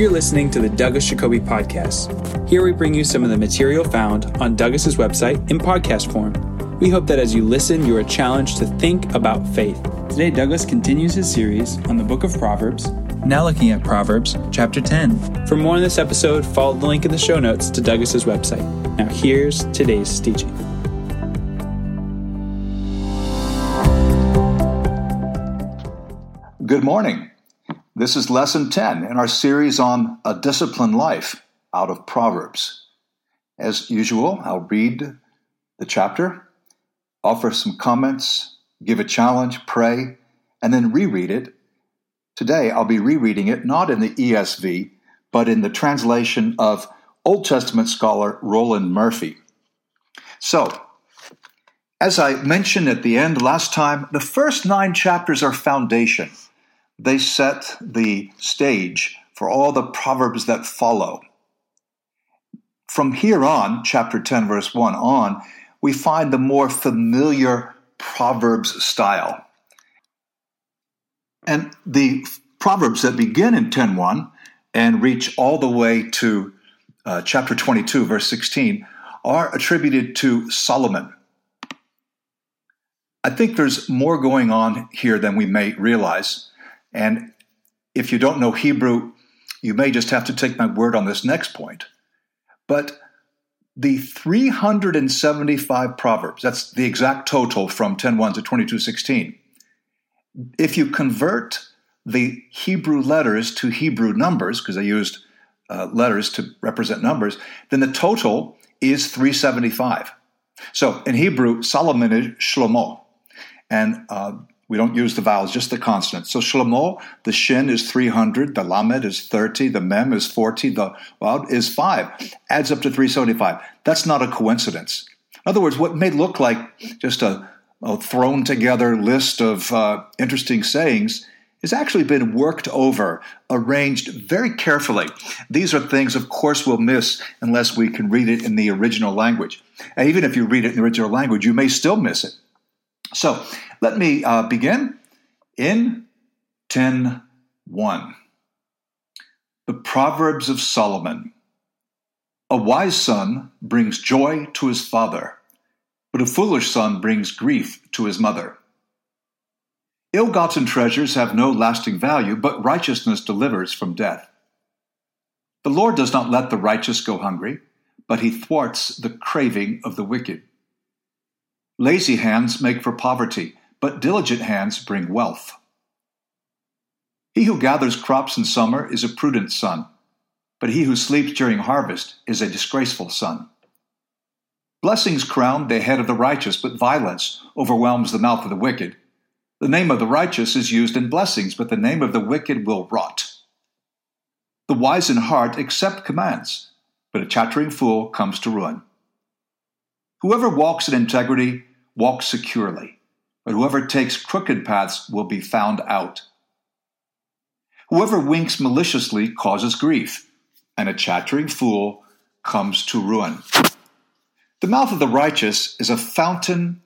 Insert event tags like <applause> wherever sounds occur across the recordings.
You're listening to the Douglas Jacoby Podcast. Here we bring you some of the material found on Douglas's website in podcast form. We hope that as you listen, you are challenged to think about faith. Today, Douglas continues his series on the book of Proverbs, now looking at Proverbs chapter 10. For more on this episode, follow the link in the show notes to Douglas's website. Now, here's today's teaching. Good morning. This is lesson 10 in our series on a disciplined life out of Proverbs. As usual, I'll read the chapter, offer some comments, give a challenge, pray, and then reread it. Today, I'll be rereading it not in the ESV, but in the translation of Old Testament scholar Roland Murphy. So, as I mentioned at the end last time, the first nine chapters are foundation they set the stage for all the proverbs that follow. From here on, chapter 10, verse 1 on, we find the more familiar Proverbs style. And the Proverbs that begin in 10.1 and reach all the way to uh, chapter 22, verse 16, are attributed to Solomon. I think there's more going on here than we may realize. And if you don't know Hebrew, you may just have to take my word on this next point. But the 375 proverbs, that's the exact total from 10:1 to 22:16. If you convert the Hebrew letters to Hebrew numbers, because they used uh, letters to represent numbers, then the total is 375. So in Hebrew, Solomon is Shlomo, and uh, we don't use the vowels, just the consonants. So Shlomo, the shin is 300, the lamed is 30, the mem is 40, the vav is 5. Adds up to 375. That's not a coincidence. In other words, what may look like just a, a thrown together list of uh, interesting sayings has actually been worked over, arranged very carefully. These are things, of course, we'll miss unless we can read it in the original language. And even if you read it in the original language, you may still miss it. So let me uh, begin in 10.1. The Proverbs of Solomon. A wise son brings joy to his father, but a foolish son brings grief to his mother. Ill gotten treasures have no lasting value, but righteousness delivers from death. The Lord does not let the righteous go hungry, but he thwarts the craving of the wicked. Lazy hands make for poverty, but diligent hands bring wealth. He who gathers crops in summer is a prudent son, but he who sleeps during harvest is a disgraceful son. Blessings crown the head of the righteous, but violence overwhelms the mouth of the wicked. The name of the righteous is used in blessings, but the name of the wicked will rot. The wise in heart accept commands, but a chattering fool comes to ruin. Whoever walks in integrity walks securely, but whoever takes crooked paths will be found out. Whoever winks maliciously causes grief, and a chattering fool comes to ruin. The mouth of the righteous is a fountain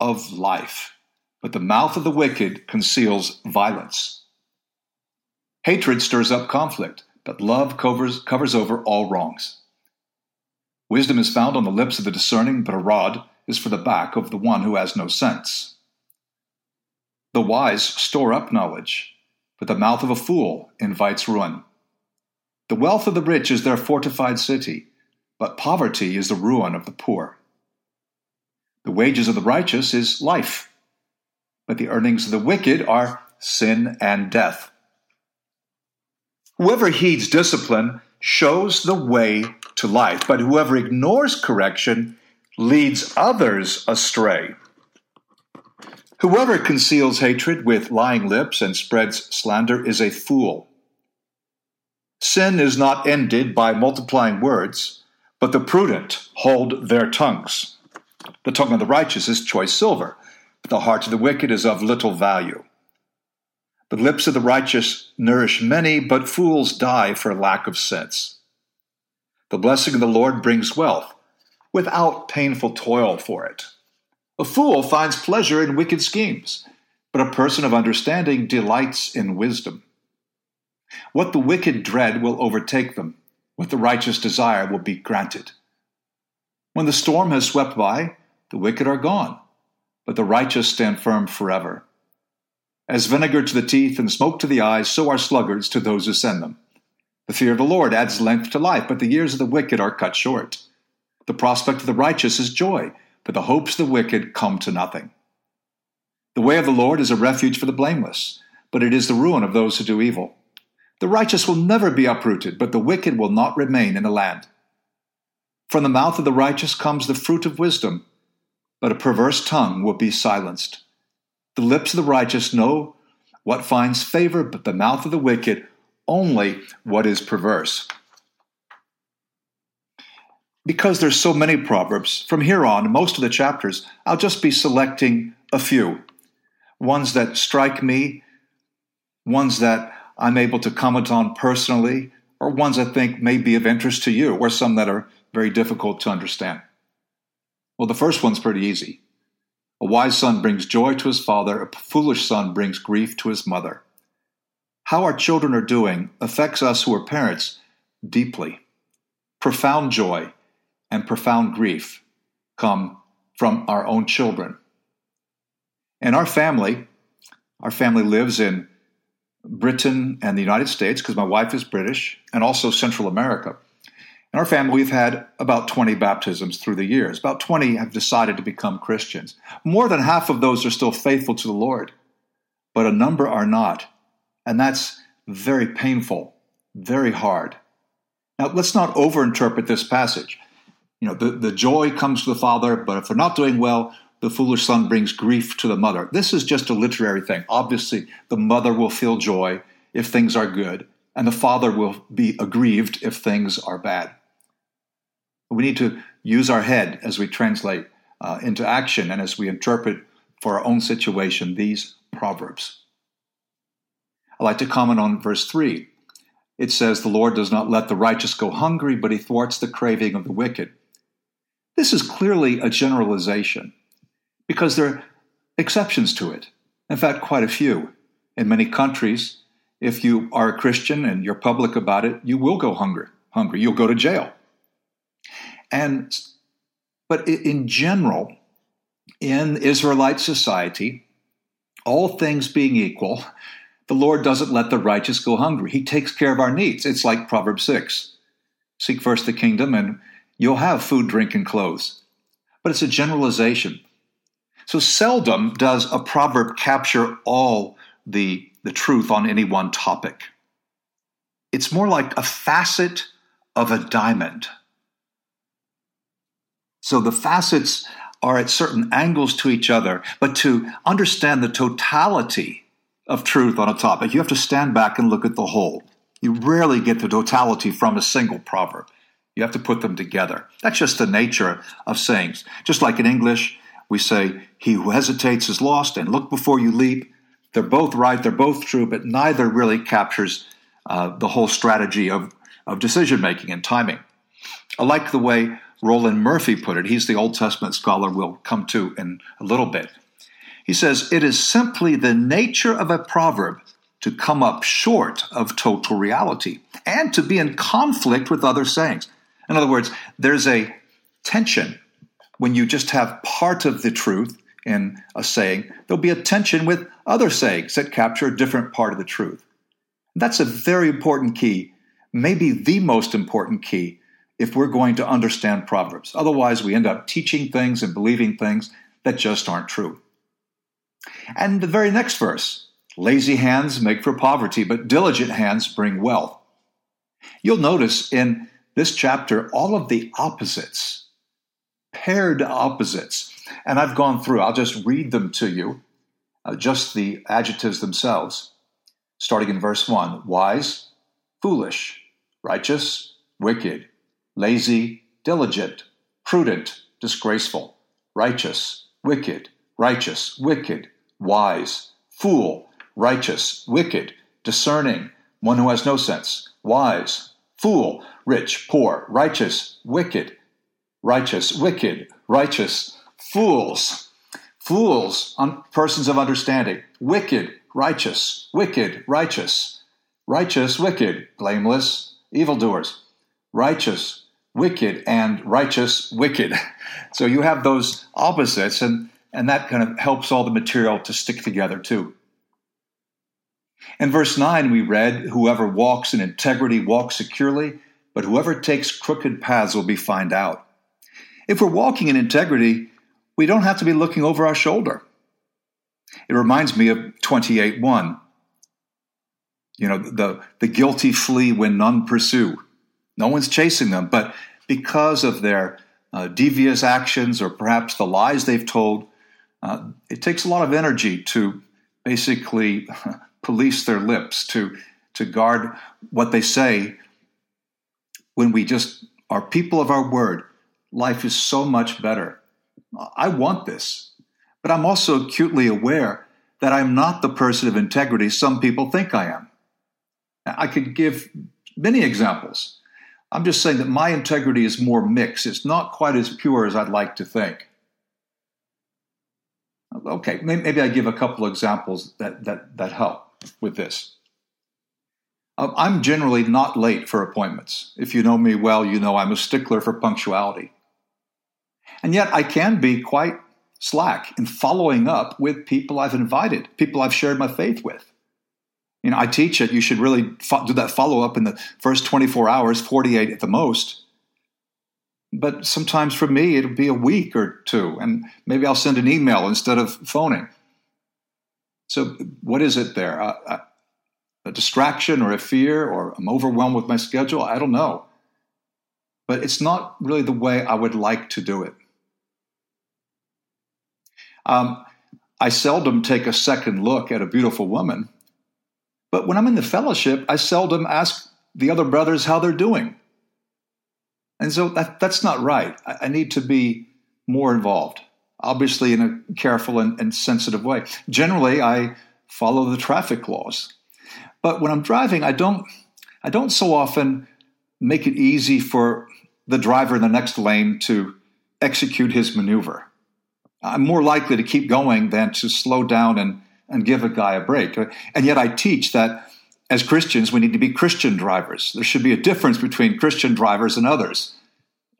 of life, but the mouth of the wicked conceals violence. Hatred stirs up conflict, but love covers, covers over all wrongs. Wisdom is found on the lips of the discerning, but a rod is for the back of the one who has no sense. The wise store up knowledge, but the mouth of a fool invites ruin. The wealth of the rich is their fortified city, but poverty is the ruin of the poor. The wages of the righteous is life, but the earnings of the wicked are sin and death. Whoever heeds discipline shows the way to life, but whoever ignores correction leads others astray. Whoever conceals hatred with lying lips and spreads slander is a fool. Sin is not ended by multiplying words, but the prudent hold their tongues. The tongue of the righteous is choice silver, but the heart of the wicked is of little value. The lips of the righteous nourish many, but fools die for lack of sense. The blessing of the Lord brings wealth without painful toil for it. A fool finds pleasure in wicked schemes, but a person of understanding delights in wisdom. What the wicked dread will overtake them, what the righteous desire will be granted. When the storm has swept by, the wicked are gone, but the righteous stand firm forever. As vinegar to the teeth and smoke to the eyes, so are sluggards to those who send them. The fear of the Lord adds length to life, but the years of the wicked are cut short. The prospect of the righteous is joy, but the hopes of the wicked come to nothing. The way of the Lord is a refuge for the blameless, but it is the ruin of those who do evil. The righteous will never be uprooted, but the wicked will not remain in the land. From the mouth of the righteous comes the fruit of wisdom, but a perverse tongue will be silenced. The lips of the righteous know what finds favor, but the mouth of the wicked only what is perverse. Because there's so many proverbs, from here on, most of the chapters, I'll just be selecting a few. Ones that strike me, ones that I'm able to comment on personally, or ones I think may be of interest to you, or some that are very difficult to understand. Well, the first one's pretty easy. A wise son brings joy to his father, a foolish son brings grief to his mother. How our children are doing affects us who are parents deeply. Profound joy and profound grief come from our own children. And our family, our family lives in Britain and the United States because my wife is British, and also Central America. In our family, we've had about 20 baptisms through the years. About 20 have decided to become Christians. More than half of those are still faithful to the Lord, but a number are not. And that's very painful, very hard. Now, let's not overinterpret this passage. You know, the, the joy comes to the father, but if they're not doing well, the foolish son brings grief to the mother. This is just a literary thing. Obviously, the mother will feel joy if things are good, and the father will be aggrieved if things are bad. We need to use our head as we translate uh, into action and as we interpret for our own situation these proverbs. I like to comment on verse 3. It says, The Lord does not let the righteous go hungry, but he thwarts the craving of the wicked. This is clearly a generalization because there are exceptions to it. In fact, quite a few. In many countries, if you are a Christian and you're public about it, you will go hungry. Hungry, you'll go to jail. And but in general, in Israelite society, all things being equal, the Lord doesn't let the righteous go hungry. He takes care of our needs. It's like Proverbs 6. Seek first the kingdom and you'll have food, drink, and clothes. But it's a generalization. So seldom does a proverb capture all the, the truth on any one topic. It's more like a facet of a diamond. So the facets are at certain angles to each other, but to understand the totality of truth on a topic, you have to stand back and look at the whole. You rarely get the totality from a single proverb. You have to put them together. That's just the nature of sayings. Just like in English, we say, He who hesitates is lost, and look before you leap. They're both right, they're both true, but neither really captures uh, the whole strategy of, of decision making and timing. I like the way Roland Murphy put it. He's the Old Testament scholar we'll come to in a little bit. He says, It is simply the nature of a proverb to come up short of total reality and to be in conflict with other sayings. In other words, there's a tension when you just have part of the truth in a saying, there'll be a tension with other sayings that capture a different part of the truth. That's a very important key, maybe the most important key, if we're going to understand Proverbs. Otherwise, we end up teaching things and believing things that just aren't true. And the very next verse lazy hands make for poverty, but diligent hands bring wealth. You'll notice in this chapter all of the opposites paired opposites. And I've gone through, I'll just read them to you, uh, just the adjectives themselves. Starting in verse 1 wise, foolish, righteous, wicked, lazy, diligent, prudent, disgraceful, righteous, wicked, righteous, wicked, wise, fool, righteous, wicked, discerning, one who has no sense, wise, fool, rich, poor, righteous, wicked, righteous, wicked, righteous, fools, fools, persons of understanding, wicked, righteous, wicked, righteous. righteous, wicked, blameless, evildoers, righteous, wicked, and righteous, wicked. <laughs> So you have those opposites, and, and that kind of helps all the material to stick together too. In verse 9, we read, Whoever walks in integrity walks securely, but whoever takes crooked paths will be found out. If we're walking in integrity, we don't have to be looking over our shoulder. It reminds me of 28 1. You know, the, the guilty flee when none pursue. No one's chasing them, but because of their uh, devious actions or perhaps the lies they've told, uh, it takes a lot of energy to basically <laughs> police their lips, to, to guard what they say. When we just are people of our word, life is so much better. I want this, but I'm also acutely aware that I'm not the person of integrity some people think I am. I could give many examples. I'm just saying that my integrity is more mixed. It's not quite as pure as I'd like to think. Okay, maybe I give a couple examples that, that, that help with this. Um, I'm generally not late for appointments. If you know me well, you know I'm a stickler for punctuality. And yet I can be quite slack in following up with people I've invited, people I've shared my faith with you know, I teach it. You should really fo- do that follow up in the first 24 hours, 48 at the most. But sometimes for me, it'll be a week or two, and maybe I'll send an email instead of phoning. So, what is it there? A distraction or a fear, or I'm overwhelmed with my schedule? I don't know. But it's not really the way I would like to do it. Um, I seldom take a second look at a beautiful woman but when I'm in the fellowship, I seldom ask the other brothers how they're doing. And so that, that's not right. I, I need to be more involved, obviously, in a careful and, and sensitive way. Generally, I follow the traffic laws. But when I'm driving, I don't, I don't so often make it easy for the driver in the next lane to execute his maneuver. I'm more likely to keep going than to slow down and and give a guy a break. And yet I teach that as Christians, we need to be Christian drivers. There should be a difference between Christian drivers and others.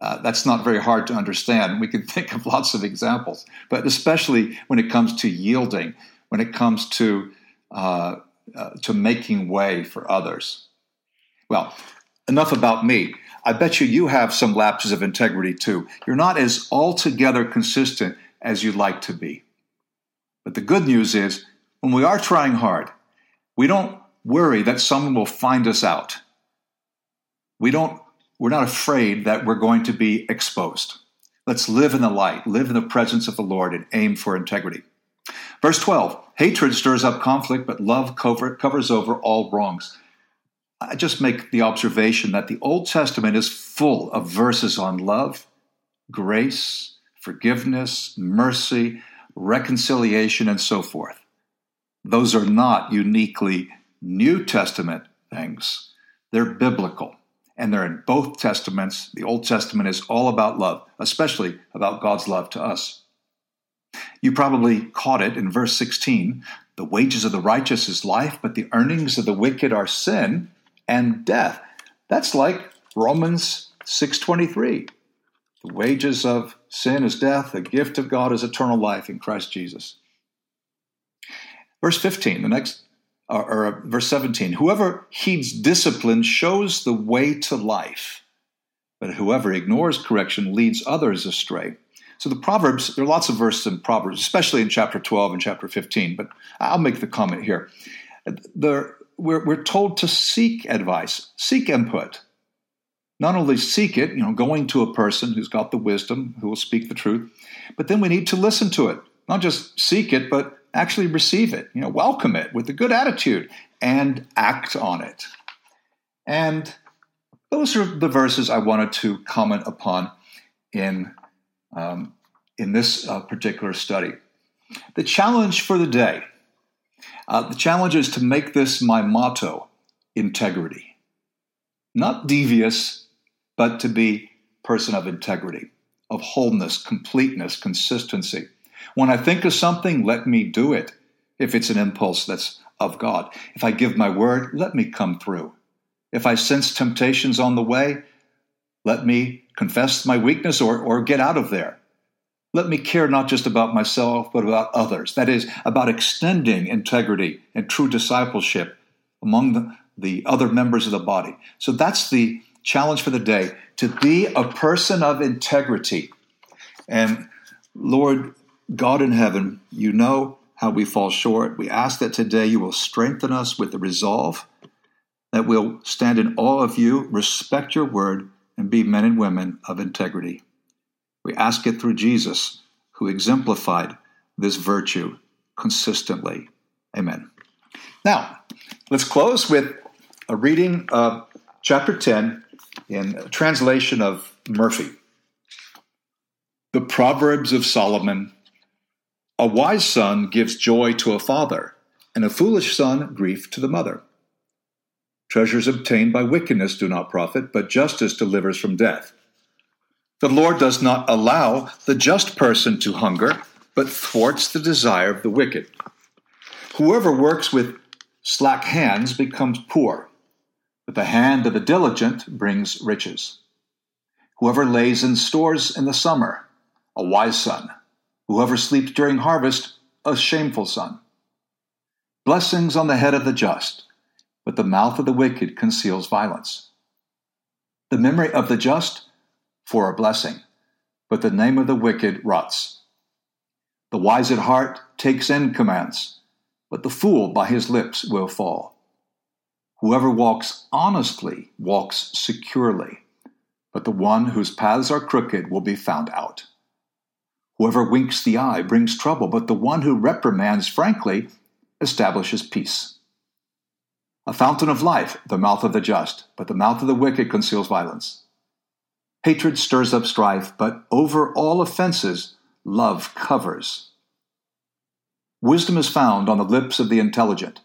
Uh, that's not very hard to understand. We can <laughs> think of lots of examples, but especially when it comes to yielding, when it comes to uh, uh, to making way for others. Well, enough about me. I bet you you have some lapses of integrity too. You're not as altogether consistent as you'd like to be. But the good news is when we are trying hard, we don't worry that someone will find us out. We don't, we're not afraid that we're going to be exposed. Let's live in the light, live in the presence of the Lord, and aim for integrity. Verse 12 Hatred stirs up conflict, but love cover, covers over all wrongs. I just make the observation that the Old Testament is full of verses on love, grace, forgiveness, mercy, reconciliation, and so forth. Those are not uniquely New Testament things, they're biblical. And they're in both Testaments. The Old Testament is all about love, especially about God's love to us. You probably caught it in verse 16 the wages of the righteous is life, but the earnings of the wicked are sin and death. That's like Romans 6:23. The wages of sin is death, the gift of God is eternal life in Christ Jesus. Verse 15, the next, uh, or, or verse 17 whoever heeds discipline shows the way to life, but whoever ignores correction leads others astray. So the Proverbs, there are lots of verses in Proverbs, especially in chapter 12 and chapter 15, but I'll make the comment here. We're, we're told to seek advice, seek input. Not only seek it, you know, going to a person who's got the wisdom, who will speak the truth, but then we need to listen to it. Not just seek it, but actually receive it, you know, welcome it with a good attitude and act on it. And those are the verses I wanted to comment upon in, um, in this uh, particular study. The challenge for the day uh, the challenge is to make this my motto integrity. Not devious, but to be person of integrity, of wholeness, completeness, consistency. When I think of something, let me do it if it's an impulse that's of God. If I give my word, let me come through. If I sense temptations on the way, let me confess my weakness or, or get out of there. Let me care not just about myself, but about others. That is, about extending integrity and true discipleship among the, the other members of the body. So that's the challenge for the day to be a person of integrity. And Lord God in heaven, you know how we fall short. We ask that today you will strengthen us with the resolve that we'll stand in awe of you, respect your word, and be men and women of integrity. We ask it through Jesus, who exemplified this virtue consistently. Amen. Now, let's close with a reading of chapter 10 in a translation of Murphy. The Proverbs of Solomon A wise son gives joy to a father, and a foolish son grief to the mother. Treasures obtained by wickedness do not profit, but justice delivers from death. The Lord does not allow the just person to hunger, but thwarts the desire of the wicked. Whoever works with slack hands becomes poor, but the hand of the diligent brings riches. Whoever lays in stores in the summer, a wise son. Whoever sleeps during harvest, a shameful son. Blessings on the head of the just, but the mouth of the wicked conceals violence. The memory of the just for a blessing, but the name of the wicked rots. The wise at heart takes in commands, but the fool by his lips will fall. Whoever walks honestly walks securely, but the one whose paths are crooked will be found out. Whoever winks the eye brings trouble, but the one who reprimands frankly establishes peace. A fountain of life, the mouth of the just, but the mouth of the wicked conceals violence. Hatred stirs up strife, but over all offenses, love covers. Wisdom is found on the lips of the intelligent,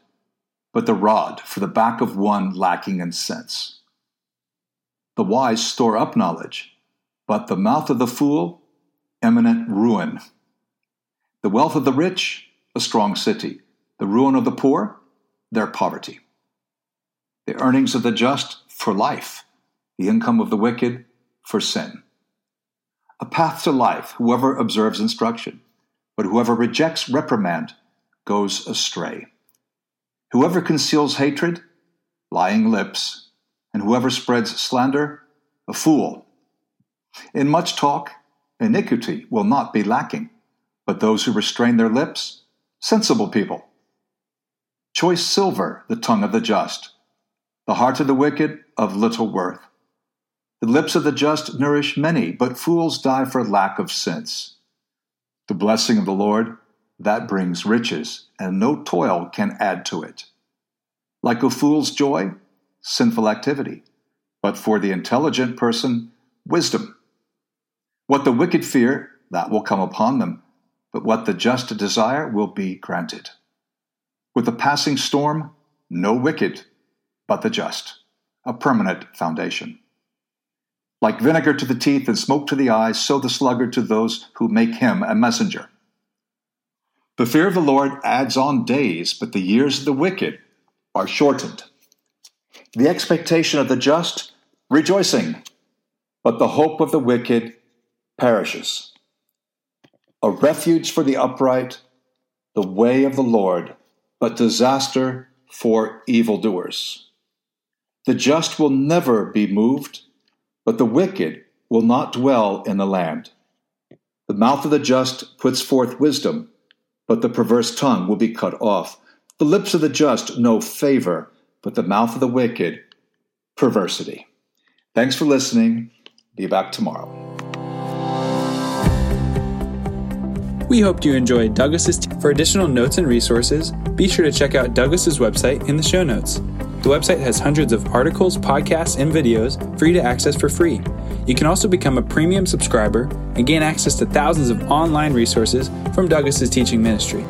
but the rod for the back of one lacking in sense. The wise store up knowledge, but the mouth of the fool, imminent ruin. The wealth of the rich, a strong city. The ruin of the poor, their poverty. The earnings of the just, for life. The income of the wicked, for sin. A path to life, whoever observes instruction, but whoever rejects reprimand goes astray. Whoever conceals hatred, lying lips, and whoever spreads slander, a fool. In much talk, iniquity will not be lacking, but those who restrain their lips, sensible people. Choice silver, the tongue of the just, the heart of the wicked of little worth. The lips of the just nourish many, but fools die for lack of sense. The blessing of the Lord, that brings riches, and no toil can add to it. Like a fool's joy, sinful activity, but for the intelligent person, wisdom. What the wicked fear, that will come upon them, but what the just desire will be granted. With a passing storm, no wicked, but the just, a permanent foundation. Like vinegar to the teeth and smoke to the eyes, so the sluggard to those who make him a messenger. The fear of the Lord adds on days, but the years of the wicked are shortened. The expectation of the just, rejoicing, but the hope of the wicked perishes. A refuge for the upright, the way of the Lord, but disaster for evildoers. The just will never be moved but the wicked will not dwell in the land. The mouth of the just puts forth wisdom, but the perverse tongue will be cut off. The lips of the just know favor, but the mouth of the wicked, perversity. Thanks for listening. Be back tomorrow. We hope you enjoyed Douglas's. T- for additional notes and resources, be sure to check out Douglas's website in the show notes. The website has hundreds of articles, podcasts, and videos you to access for free. You can also become a premium subscriber and gain access to thousands of online resources from Douglas's teaching ministry.